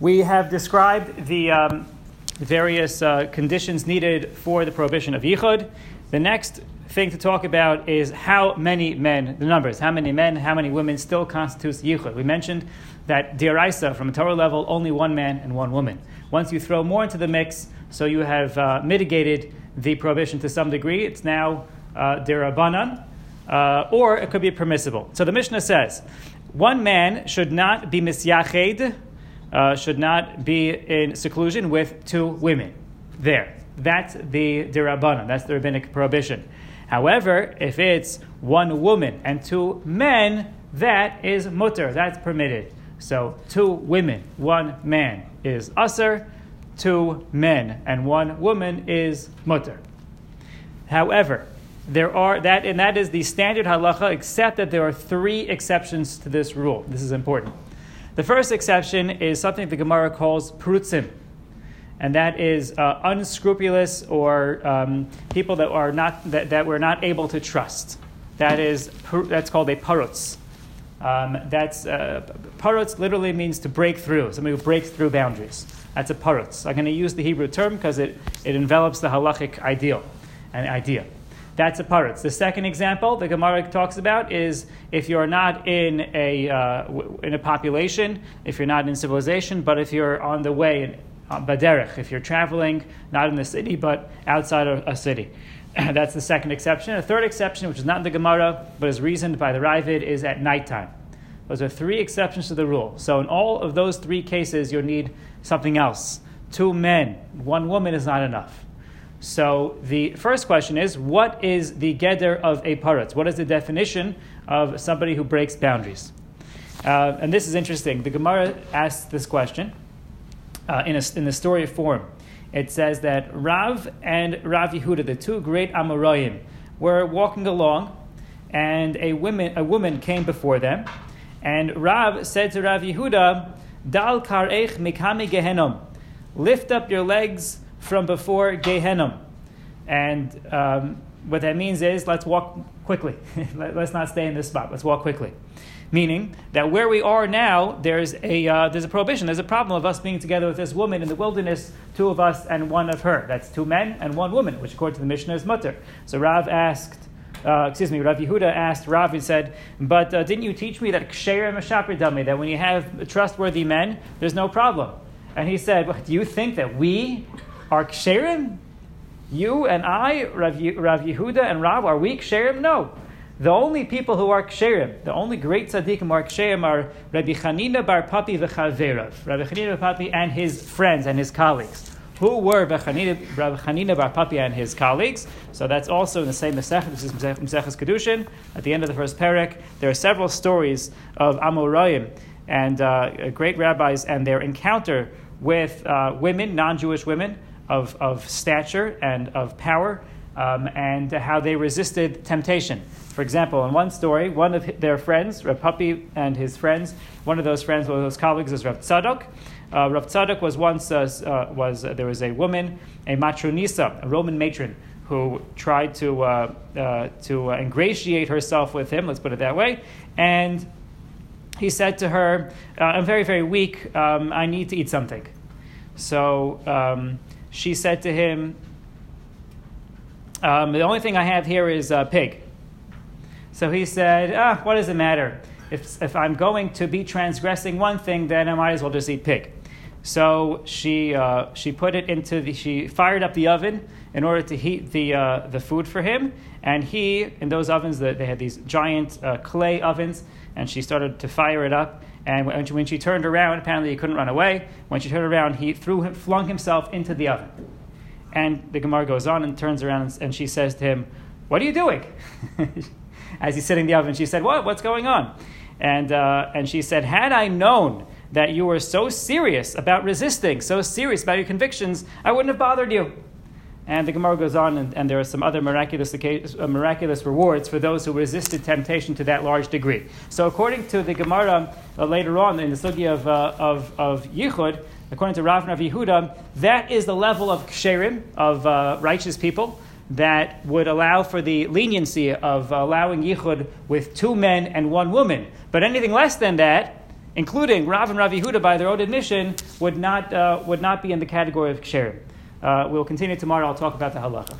We have described the um, various uh, conditions needed for the prohibition of yichud. The next thing to talk about is how many men, the numbers, how many men, how many women still constitutes yichud. We mentioned that diraisa, from a Torah level, only one man and one woman. Once you throw more into the mix, so you have uh, mitigated the prohibition to some degree, it's now uh, dirabanan, uh, or it could be permissible. So the Mishnah says, one man should not be misyached, uh, should not be in seclusion with two women. There. That's the dirabanan, that's the rabbinic prohibition. However, if it's one woman and two men, that is mutter, that's permitted. So two women, one man is assur, two men and one woman is mutter. However, there are that and that is the standard halacha, except that there are three exceptions to this rule. This is important. The first exception is something the Gemara calls prutzim and that is uh, unscrupulous or um, people that are not that, that we're not able to trust. That is that's called a parutz. Um, that's uh, parutz literally means to break through. Somebody who breaks through boundaries. That's a parutz. I'm going to use the Hebrew term because it, it envelops the halachic ideal, an idea. That's a parutz. The second example the Gemara talks about is if you're not in a uh, in a population, if you're not in civilization, but if you're on the way uh, baderech, if you're traveling, not in the city, but outside of a city. That's the second exception. A third exception, which is not in the Gemara, but is reasoned by the Raavad, is at nighttime. Those are three exceptions to the rule. So in all of those three cases, you'll need something else. Two men, one woman is not enough. So the first question is, what is the geder of a paratz? What is the definition of somebody who breaks boundaries? Uh, and this is interesting. The Gemara asks this question uh, in, a, in the story form. It says that Rav and Rav Yehuda, the two great Amoraim, were walking along, and a woman, a woman came before them, and Rav said to Rav Yehuda, Dal karech mikami gehenom, lift up your legs from before Gehenom. And um, what that means is let's walk quickly. let's not stay in this spot. Let's walk quickly meaning that where we are now, there's a, uh, there's a prohibition, there's a problem of us being together with this woman in the wilderness, two of us and one of her. That's two men and one woman, which according to the Mishnah is mutter. So Rav asked, uh, excuse me, Rav Yehuda asked Rav and said, but uh, didn't you teach me that ksherim mashapir dami, that when you have trustworthy men, there's no problem? And he said, well, do you think that we are ksherim? You and I, Rav, Rav Yehuda and Rav, are we ksherim? No. The only people who are ksherim, the only great tzaddikim who are ksherim are Rabbi Chanina Bar Papi v'Chaverav, Rabbi Chanina Bar Papi and his friends and his colleagues. Who were Rabbi Chanina Bar Papi and his colleagues? So that's also in the same Masech. This is Maseches Kedushin. At the end of the first parak, there are several stories of Amoraim and uh, great rabbis and their encounter with uh, women, non-Jewish women of, of stature and of power, um, and how they resisted temptation. For example, in one story, one of their friends, Rav Papi and his friends, one of those friends, one of those colleagues is Rav Tzadok. Uh, Rav Tzadok was once, uh, uh, was, uh, there was a woman, a matronisa, a Roman matron, who tried to, uh, uh, to ingratiate herself with him, let's put it that way, and he said to her, I'm very, very weak, um, I need to eat something. So um, she said to him, um, The only thing I have here is a pig. So he said, ah, what does it matter? If, if I'm going to be transgressing one thing, then I might as well just eat pig. So she, uh, she put it into the, she fired up the oven in order to heat the, uh, the food for him. And he, in those ovens, that they had these giant uh, clay ovens, and she started to fire it up. And when she, when she turned around, apparently he couldn't run away. When she turned around, he threw flung himself into the oven. And the Gemara goes on and turns around and, and she says to him, What are you doing? as he's sitting in the oven. She said, What? What's going on? And, uh, and she said, Had I known that you were so serious about resisting, so serious about your convictions, I wouldn't have bothered you. And the Gemara goes on, and, and there are some other miraculous, uh, miraculous rewards for those who resisted temptation to that large degree. So, according to the Gemara uh, later on in the sugi of, uh, of, of Yichud, according to Rav Rav Yehuda, that is the level of ksherim, of uh, righteous people that would allow for the leniency of allowing yichud with two men and one woman. But anything less than that, including Rav and Rav Yehuda by their own admission, would not, uh, would not be in the category of ksherim. Uh, we'll continue tomorrow. I'll talk about the halacha.